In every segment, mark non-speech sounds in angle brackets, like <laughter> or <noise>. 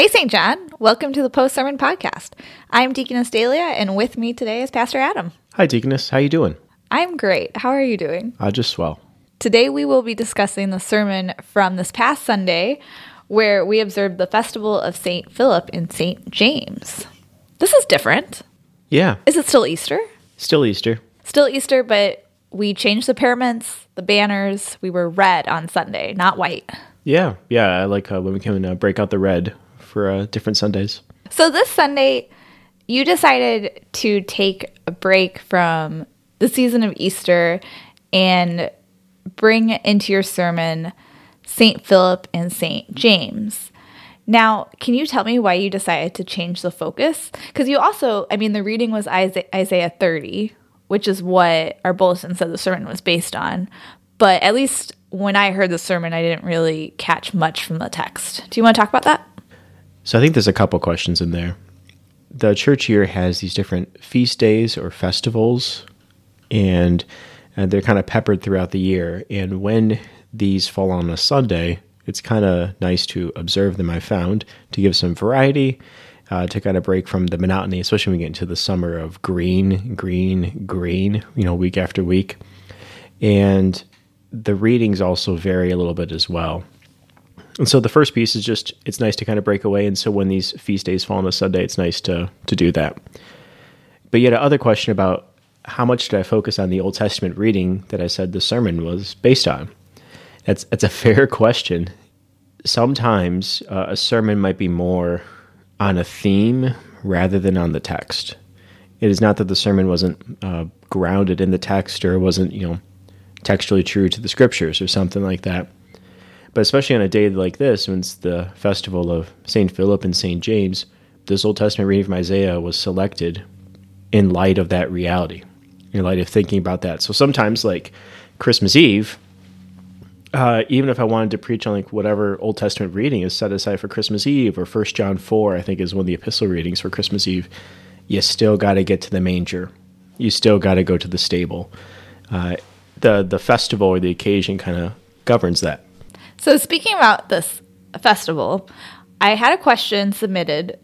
Hey, St. John. Welcome to the Post Sermon Podcast. I'm Deaconess Dehlia, and with me today is Pastor Adam. Hi, Deaconess. How you doing? I'm great. How are you doing? I just swell. Today we will be discussing the sermon from this past Sunday, where we observed the festival of St. Philip and St. James. This is different. Yeah, Is it still Easter? still Easter. Still Easter, but we changed the paraments, the banners. We were red on Sunday, not white. Yeah, yeah. I like uh, when we can uh, break out the red for uh, different Sundays. So this Sunday, you decided to take a break from the season of Easter and bring into your sermon St. Philip and St. James. Now, can you tell me why you decided to change the focus? Because you also, I mean, the reading was Isaiah 30, which is what our bulletin said the sermon was based on. But at least when I heard the sermon, I didn't really catch much from the text. Do you want to talk about that? So I think there's a couple questions in there. The church year has these different feast days or festivals, and uh, they're kind of peppered throughout the year. And when these fall on a Sunday, it's kind of nice to observe them. I found to give some variety, uh, to kind of break from the monotony, especially when we get into the summer of green, green, green. You know, week after week, and the readings also vary a little bit as well. And so the first piece is just it's nice to kind of break away. And so when these feast days fall on a Sunday, it's nice to to do that. But yet, another question about how much did I focus on the Old Testament reading that I said the sermon was based on? That's that's a <laughs> fair question. Sometimes uh, a sermon might be more on a theme rather than on the text. It is not that the sermon wasn't uh, grounded in the text or wasn't you know textually true to the scriptures or something like that. But especially on a day like this, when it's the festival of St. Philip and St. James, this Old Testament reading from Isaiah was selected in light of that reality, in light of thinking about that. So sometimes, like Christmas Eve, uh, even if I wanted to preach on like whatever Old Testament reading is set aside for Christmas Eve, or First John four, I think is one of the epistle readings for Christmas Eve, you still got to get to the manger. You still got to go to the stable. Uh, the the festival or the occasion kind of governs that. So, speaking about this festival, I had a question submitted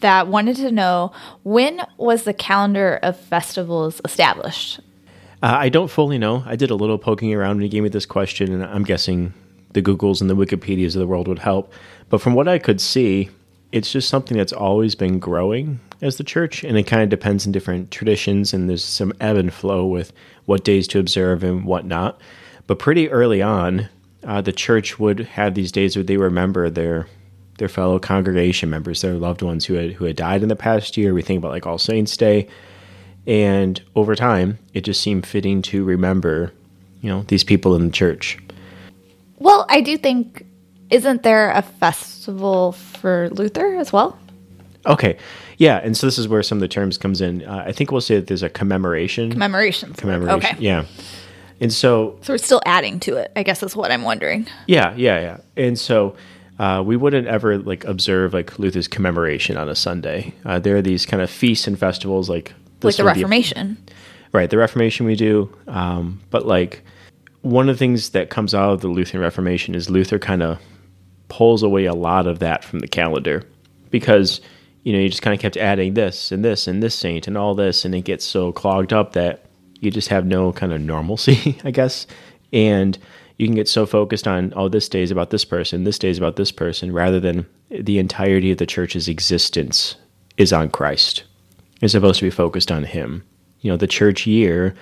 that wanted to know when was the calendar of festivals established? Uh, I don't fully know. I did a little poking around when you gave me this question, and I'm guessing the Googles and the Wikipedias of the world would help. But from what I could see, it's just something that's always been growing as the church, and it kind of depends on different traditions, and there's some ebb and flow with what days to observe and what not. But pretty early on, uh, the church would have these days where they remember their their fellow congregation members, their loved ones who had who had died in the past year. We think about like All Saints Day, and over time, it just seemed fitting to remember, you know, these people in the church. Well, I do think, isn't there a festival for Luther as well? Okay, yeah, and so this is where some of the terms comes in. Uh, I think we'll say that there's a commemoration. Commemorations. commemoration. Okay. Yeah, and so So we're still adding to it, I guess is what I'm wondering. Yeah, yeah, yeah. And so uh, we wouldn't ever like observe like Luther's commemoration on a Sunday. Uh, there are these kind of feasts and festivals like Like the Reformation. right? The Reformation we do, um, but like one of the things that comes out of the Lutheran Reformation is Luther kind of pulls away a lot of that from the calendar because you know you just kind of kept adding this and this and this saint and all this, and it gets so clogged up that you just have no kind of normalcy, <laughs> I guess, and you can get so focused on oh this day is about this person, this day is about this person, rather than the entirety of the church's existence is on Christ. It's supposed to be focused on Him. You know, the church year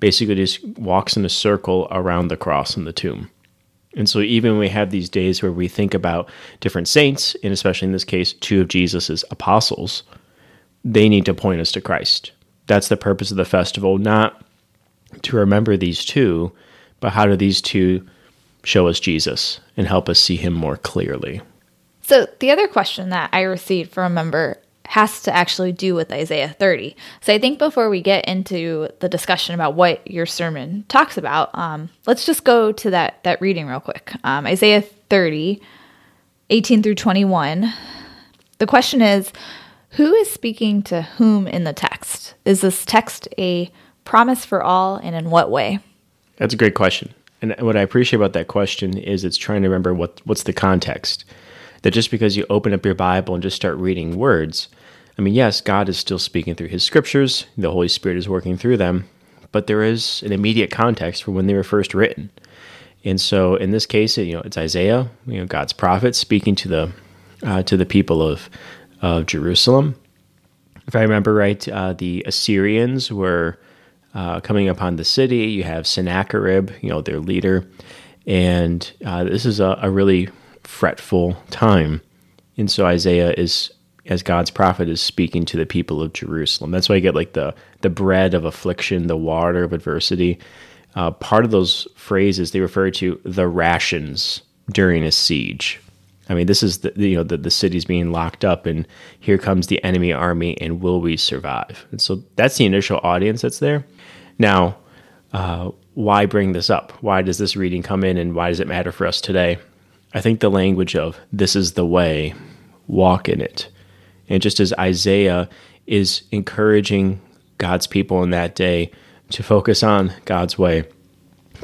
basically just walks in a circle around the cross and the tomb. And so even when we have these days where we think about different saints, and especially in this case, two of Jesus's apostles, they need to point us to Christ. That's the purpose of the festival, not to remember these two, but how do these two show us Jesus and help us see him more clearly? So the other question that I received from a member has to actually do with Isaiah 30. So I think before we get into the discussion about what your sermon talks about, um, let's just go to that that reading real quick. Um, Isaiah 30, 18 through 21. The question is, who is speaking to whom in the text? Is this text a promise for all, and in what way? That's a great question. And what I appreciate about that question is it's trying to remember what what's the context. that just because you open up your Bible and just start reading words, I mean, yes, God is still speaking through his scriptures, the Holy Spirit is working through them, but there is an immediate context for when they were first written. And so in this case, you know, it's Isaiah, you know, God's prophet speaking to the uh, to the people of of Jerusalem. If I remember right, uh, the Assyrians were uh, coming upon the city. You have Sennacherib, you know, their leader, and uh, this is a, a really fretful time. And so Isaiah is, as God's prophet, is speaking to the people of Jerusalem. That's why I get like the the bread of affliction, the water of adversity. Uh, part of those phrases they refer to the rations during a siege. I mean, this is the you know the, the city's being locked up, and here comes the enemy army, and will we survive? And so that's the initial audience that's there. Now, uh, why bring this up? Why does this reading come in, and why does it matter for us today? I think the language of "this is the way, walk in it," and just as Isaiah is encouraging God's people in that day to focus on God's way,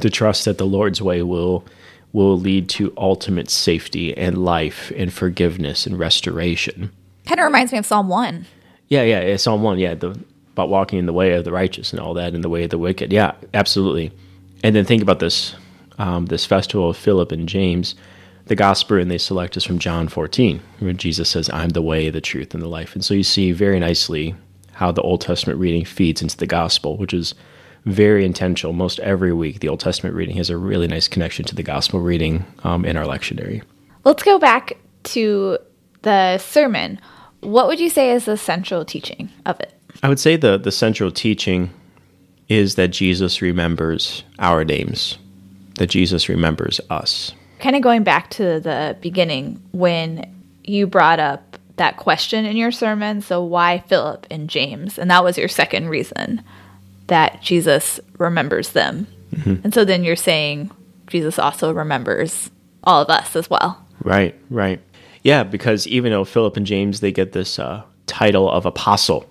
to trust that the Lord's way will will lead to ultimate safety and life and forgiveness and restoration. Kind of reminds me of Psalm 1. Yeah, yeah, yeah, Psalm 1, yeah, the about walking in the way of the righteous and all that in the way of the wicked. Yeah, absolutely. And then think about this um, this festival of Philip and James. The gospel and they select is from John 14, where Jesus says, I'm the way, the truth, and the life. And so you see very nicely how the Old Testament reading feeds into the gospel, which is very intentional. Most every week, the Old Testament reading has a really nice connection to the gospel reading um, in our lectionary. Let's go back to the sermon. What would you say is the central teaching of it? I would say the, the central teaching is that Jesus remembers our names, that Jesus remembers us. Kind of going back to the beginning when you brought up that question in your sermon. So, why Philip and James? And that was your second reason that Jesus remembers them. Mm-hmm. And so then you're saying Jesus also remembers all of us as well. Right, right. Yeah, because even though Philip and James they get this uh, title of apostle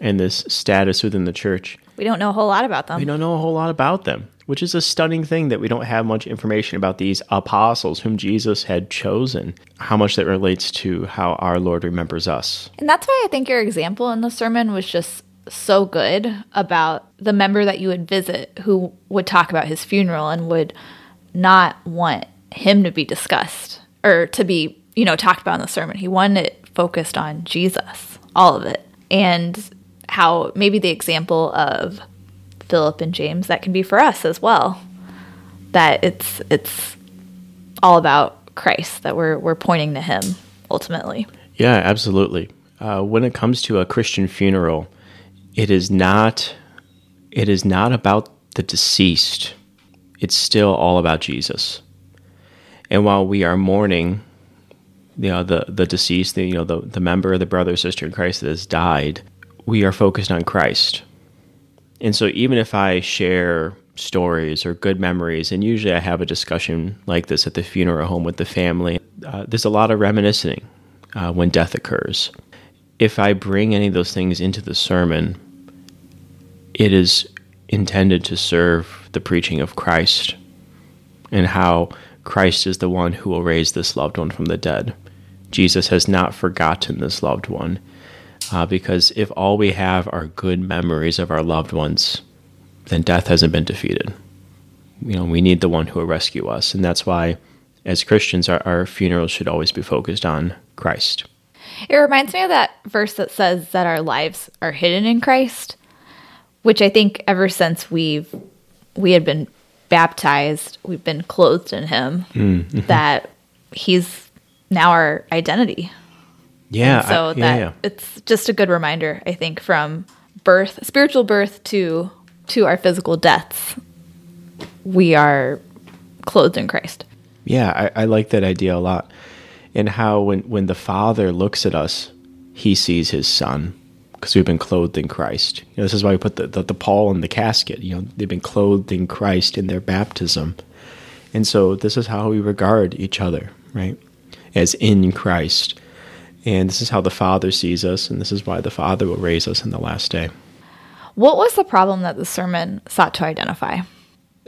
and this status within the church, we don't know a whole lot about them. We don't know a whole lot about them, which is a stunning thing that we don't have much information about these apostles whom Jesus had chosen. How much that relates to how our Lord remembers us. And that's why I think your example in the sermon was just so good about the member that you would visit who would talk about his funeral and would not want him to be discussed or to be, you know, talked about in the sermon. He wanted it focused on Jesus, all of it. And how maybe the example of Philip and James that can be for us as well. That it's it's all about Christ, that we're we're pointing to him ultimately. Yeah, absolutely. Uh, when it comes to a Christian funeral, it is not it is not about the deceased. It's still all about Jesus. And while we are mourning, you know, the, the deceased, the, you know, the, the member, the brother or sister in Christ that has died, we are focused on Christ. And so even if I share stories or good memories, and usually I have a discussion like this at the funeral home with the family, uh, there's a lot of reminiscing uh, when death occurs. If I bring any of those things into the sermon, it is intended to serve the preaching of Christ and how Christ is the one who will raise this loved one from the dead. Jesus has not forgotten this loved one. Uh, because if all we have are good memories of our loved ones, then death hasn't been defeated. You know, we need the one who will rescue us. And that's why, as Christians, our, our funerals should always be focused on Christ. It reminds me of that verse that says that our lives are hidden in Christ which I think ever since we've we had been baptized, we've been clothed in him, mm-hmm. that he's now our identity. Yeah. And so I, that yeah, yeah. it's just a good reminder, I think, from birth, spiritual birth to to our physical deaths. We are clothed in Christ. Yeah, I, I like that idea a lot. And how when when the Father looks at us, he sees his son because we've been clothed in Christ. You know, this is why we put the, the, the pall in the casket. You know, they've been clothed in Christ in their baptism. And so this is how we regard each other, right? As in Christ. And this is how the Father sees us, and this is why the Father will raise us in the last day. What was the problem that the sermon sought to identify?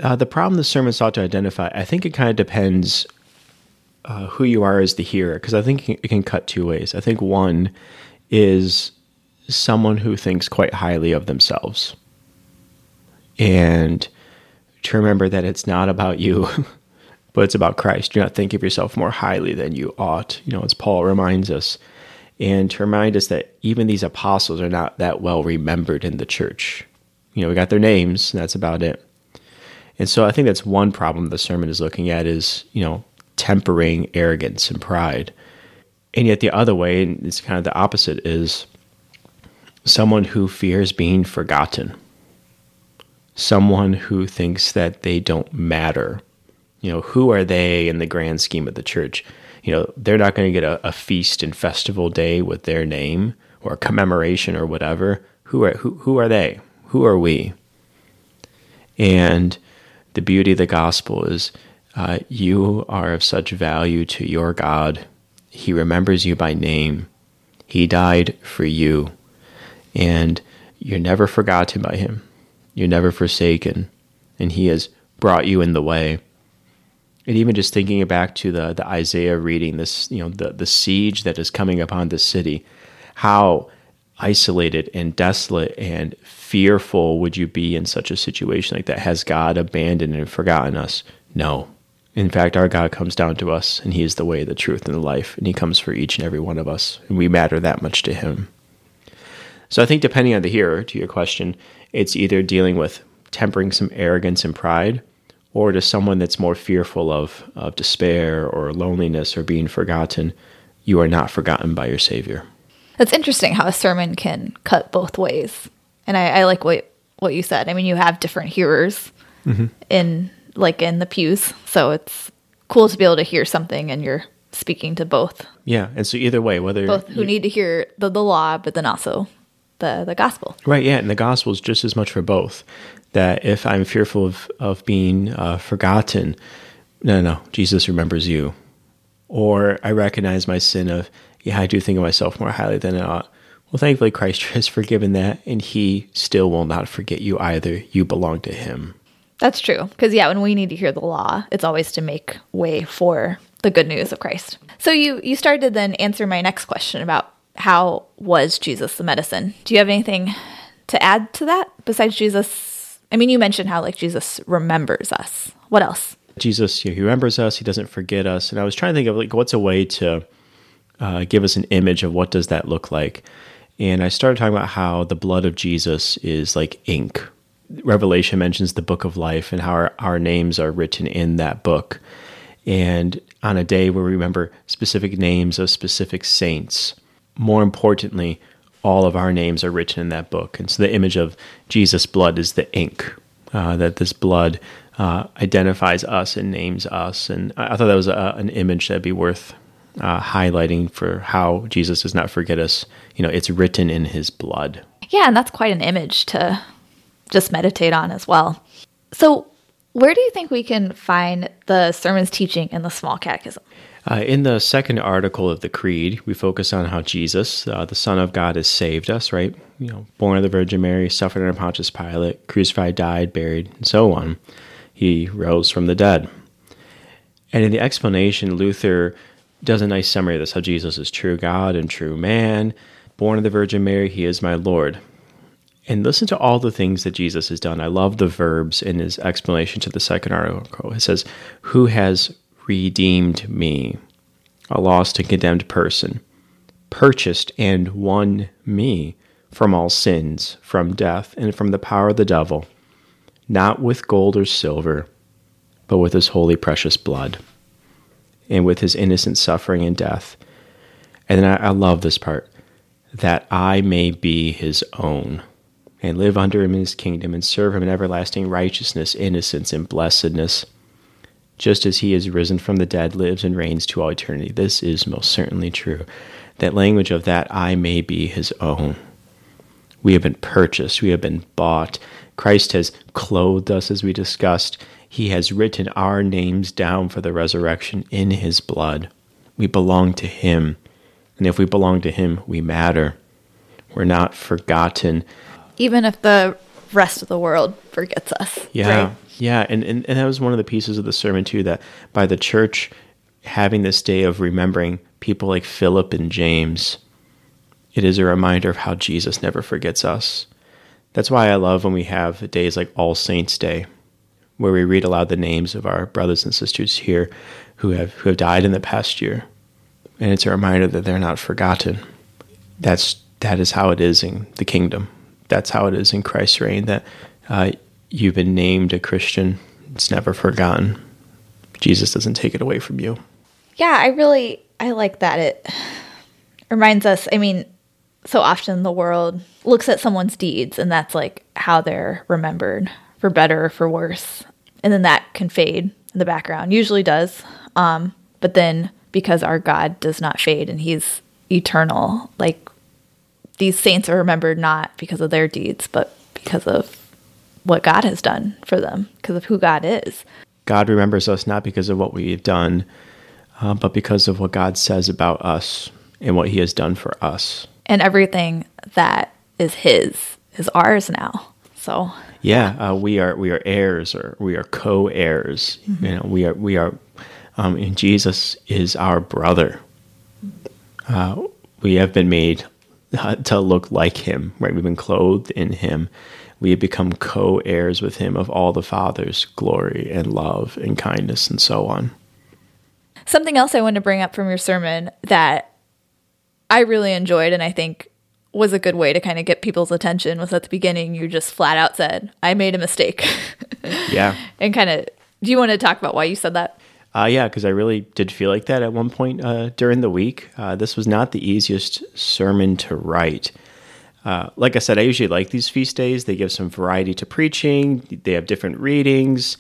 Uh, the problem the sermon sought to identify, I think it kind of depends uh, who you are as the hearer, because I think it can cut two ways. I think one is someone who thinks quite highly of themselves. And to remember that it's not about you, <laughs> but it's about Christ. Do not think of yourself more highly than you ought, you know, as Paul reminds us. And to remind us that even these apostles are not that well remembered in the church. You know, we got their names, that's about it. And so I think that's one problem the sermon is looking at is, you know, tempering arrogance and pride. And yet the other way, and it's kind of the opposite, is someone who fears being forgotten, someone who thinks that they don't matter. You know, who are they in the grand scheme of the church? You know, they're not going to get a, a feast and festival day with their name or commemoration or whatever. Who are who, who are they? Who are we? And the beauty of the gospel is uh, you are of such value to your God. He remembers you by name. He died for you and you're never forgotten by him. You're never forsaken, and he has brought you in the way. And even just thinking back to the, the Isaiah reading, this you know the, the siege that is coming upon the city, how isolated and desolate and fearful would you be in such a situation like that? Has God abandoned and forgotten us? No. In fact, our God comes down to us, and He is the way, the truth, and the life, and He comes for each and every one of us, and we matter that much to Him. So I think depending on the hearer to your question, it's either dealing with tempering some arrogance and pride, or to someone that's more fearful of, of despair or loneliness or being forgotten, you are not forgotten by your Savior. That's interesting how a sermon can cut both ways. And I, I like what what you said. I mean, you have different hearers mm-hmm. in like in the pews, so it's cool to be able to hear something and you're speaking to both. Yeah, and so either way, whether both who need to hear the, the law, but then also the the gospel. Right. Yeah, and the gospel is just as much for both. That if I'm fearful of of being uh, forgotten, no, no, Jesus remembers you. Or I recognize my sin of yeah, I do think of myself more highly than I ought. Well, thankfully, Christ <laughs> has forgiven that, and He still will not forget you either. You belong to Him. That's true. Because, yeah, when we need to hear the law, it's always to make way for the good news of Christ. So, you, you started to then answer my next question about how was Jesus the medicine? Do you have anything to add to that besides Jesus? I mean, you mentioned how like Jesus remembers us. What else? Jesus, he remembers us. He doesn't forget us. And I was trying to think of like what's a way to uh, give us an image of what does that look like. And I started talking about how the blood of Jesus is like ink. Revelation mentions the book of life and how our, our names are written in that book. And on a day where we remember specific names of specific saints, more importantly, all of our names are written in that book. And so the image of Jesus' blood is the ink, uh, that this blood uh, identifies us and names us. And I, thought that was a, an image that'd be worth uh, highlighting for how Jesus does not forget us. You know, it's written in his blood. Yeah, and that's quite an image to just meditate on as well. So, where do you think we can find the sermon's teaching in the small catechism? Uh, in the second article of the Creed, we focus on how Jesus, uh, the Son of God, has saved us, right? You know, born of the Virgin Mary, suffered under Pontius Pilate, crucified, died, buried, and so on. He rose from the dead. And in the explanation, Luther does a nice summary of this how Jesus is true God and true man. Born of the Virgin Mary, he is my Lord. And listen to all the things that Jesus has done. I love the verbs in his explanation to the second article. It says, Who has redeemed me, a lost and condemned person, purchased and won me from all sins, from death, and from the power of the devil, not with gold or silver, but with his holy precious blood, and with his innocent suffering and death. And then I, I love this part that I may be his own and live under him in his kingdom and serve him in everlasting righteousness, innocence, and blessedness just as he is risen from the dead, lives and reigns to all eternity. This is most certainly true. That language of that I may be his own. We have been purchased, we have been bought. Christ has clothed us, as we discussed. He has written our names down for the resurrection in his blood. We belong to him. And if we belong to him, we matter. We're not forgotten. Even if the rest of the world forgets us. Yeah. Right? Yeah, and, and, and that was one of the pieces of the sermon too that by the church having this day of remembering people like Philip and James, it is a reminder of how Jesus never forgets us. That's why I love when we have days like All Saints Day, where we read aloud the names of our brothers and sisters here who have who have died in the past year. And it's a reminder that they're not forgotten. That's that is how it is in the kingdom. That's how it is in Christ's reign. That uh, you've been named a Christian. It's never forgotten. Jesus doesn't take it away from you. Yeah, I really I like that. It reminds us. I mean, so often the world looks at someone's deeds, and that's like how they're remembered, for better or for worse, and then that can fade in the background. Usually does, um, but then because our God does not fade and He's eternal, like these saints are remembered not because of their deeds, but because of what God has done for them, because of who God is. God remembers us not because of what we've done, uh, but because of what God says about us and what He has done for us. And everything that is His is ours now. So yeah, uh, we are we are heirs or we are co-heirs. Mm-hmm. You know, we are we are, um, and Jesus is our brother. Uh, we have been made uh, <laughs> to look like Him. Right, we've been clothed in Him. We have become co-heirs with Him of all the Father's glory and love and kindness and so on. Something else I wanted to bring up from your sermon that I really enjoyed, and I think was a good way to kind of get people's attention was at the beginning you just flat out said i made a mistake <laughs> yeah and kind of do you want to talk about why you said that uh, yeah because i really did feel like that at one point uh, during the week uh, this was not the easiest sermon to write uh, like i said i usually like these feast days they give some variety to preaching they have different readings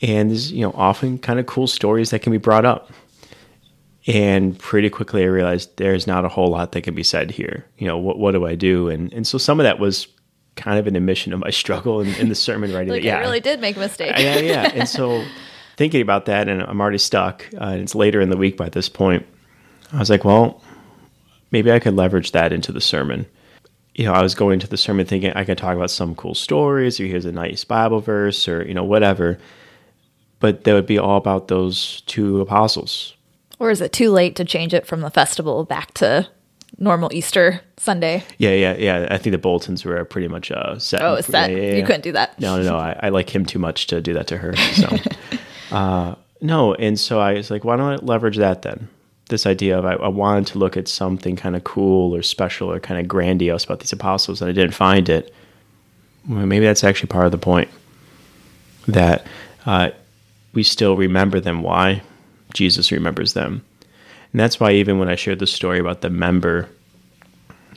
and there's you know often kind of cool stories that can be brought up and pretty quickly I realized there's not a whole lot that can be said here. You know, what what do I do? And and so some of that was kind of an admission of my <laughs> struggle in, in the sermon writing. like yeah, I really did make a mistake. yeah, yeah. And so <laughs> thinking about that, and I'm already stuck. Uh, and it's later in the week by this point. I was like, well, maybe I could leverage that into the sermon. You know, I was going to the sermon thinking I could talk about some cool stories, or here's a nice Bible verse, or you know, whatever. But that would be all about those two apostles or is it too late to change it from the festival back to normal Easter Sunday? Yeah, yeah, yeah. I think the bulletins were pretty much uh, set. Oh, it's set. Yeah, yeah, yeah. You couldn't do that. No, no, no. I, I, like him too much to do that to her. So, <laughs> uh, no. And so I was like, why don't I leverage that then? This idea of I, I wanted to look at something kind of cool or special or kind of grandiose about these apostles, and I didn't find it. Well, maybe that's actually part of the point that uh, we still remember them. Why? Jesus remembers them. And that's why even when I shared the story about the member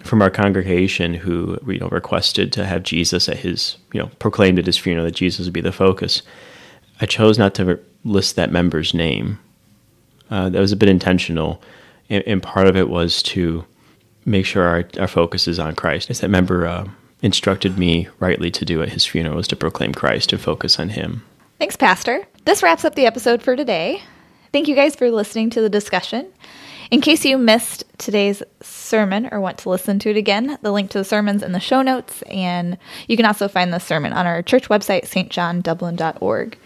from our congregation who you know requested to have Jesus at his you know proclaimed at his funeral that Jesus would be the focus, I chose not to list that member's name. Uh, that was a bit intentional, and, and, part of it was to make sure our, our focus is on Christ. As that member uh, instructed me rightly to do at his funeral was to proclaim Christ and focus on Him. Thanks, Pastor. This wraps up the episode for today. Thank you guys for listening to the discussion. In case you missed today's sermon or want to listen to it again, the link to the sermon's in the show notes, and you can also find the sermon on our church website, stjohndublin.org.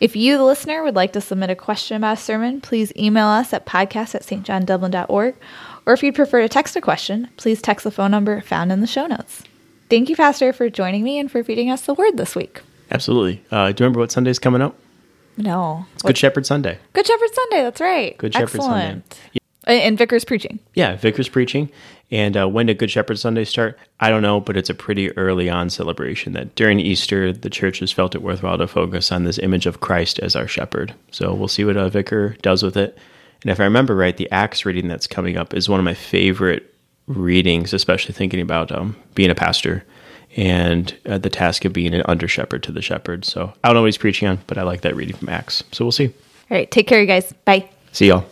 If you, the listener, would like to submit a question about a sermon, please email us at podcast at stjohndublin.org, or if you'd prefer to text a question, please text the phone number found in the show notes. Thank you, Pastor, for joining me and for feeding us the word this week. Absolutely. Uh, do you remember what Sunday's coming up? No. It's Good Shepherd Sunday. Good Shepherd Sunday. That's right. Good Shepherd Excellent. Sunday. Yeah. And Vicar's preaching. Yeah, Vicar's preaching. And uh, when did Good Shepherd Sunday start? I don't know, but it's a pretty early on celebration that during Easter, the church has felt it worthwhile to focus on this image of Christ as our shepherd. So we'll see what a uh, Vicar does with it. And if I remember right, the Acts reading that's coming up is one of my favorite readings, especially thinking about um, being a pastor and uh, the task of being an under shepherd to the shepherd. So I don't know what he's preaching on, but I like that reading from Acts. So we'll see. All right. Take care, you guys. Bye. See y'all.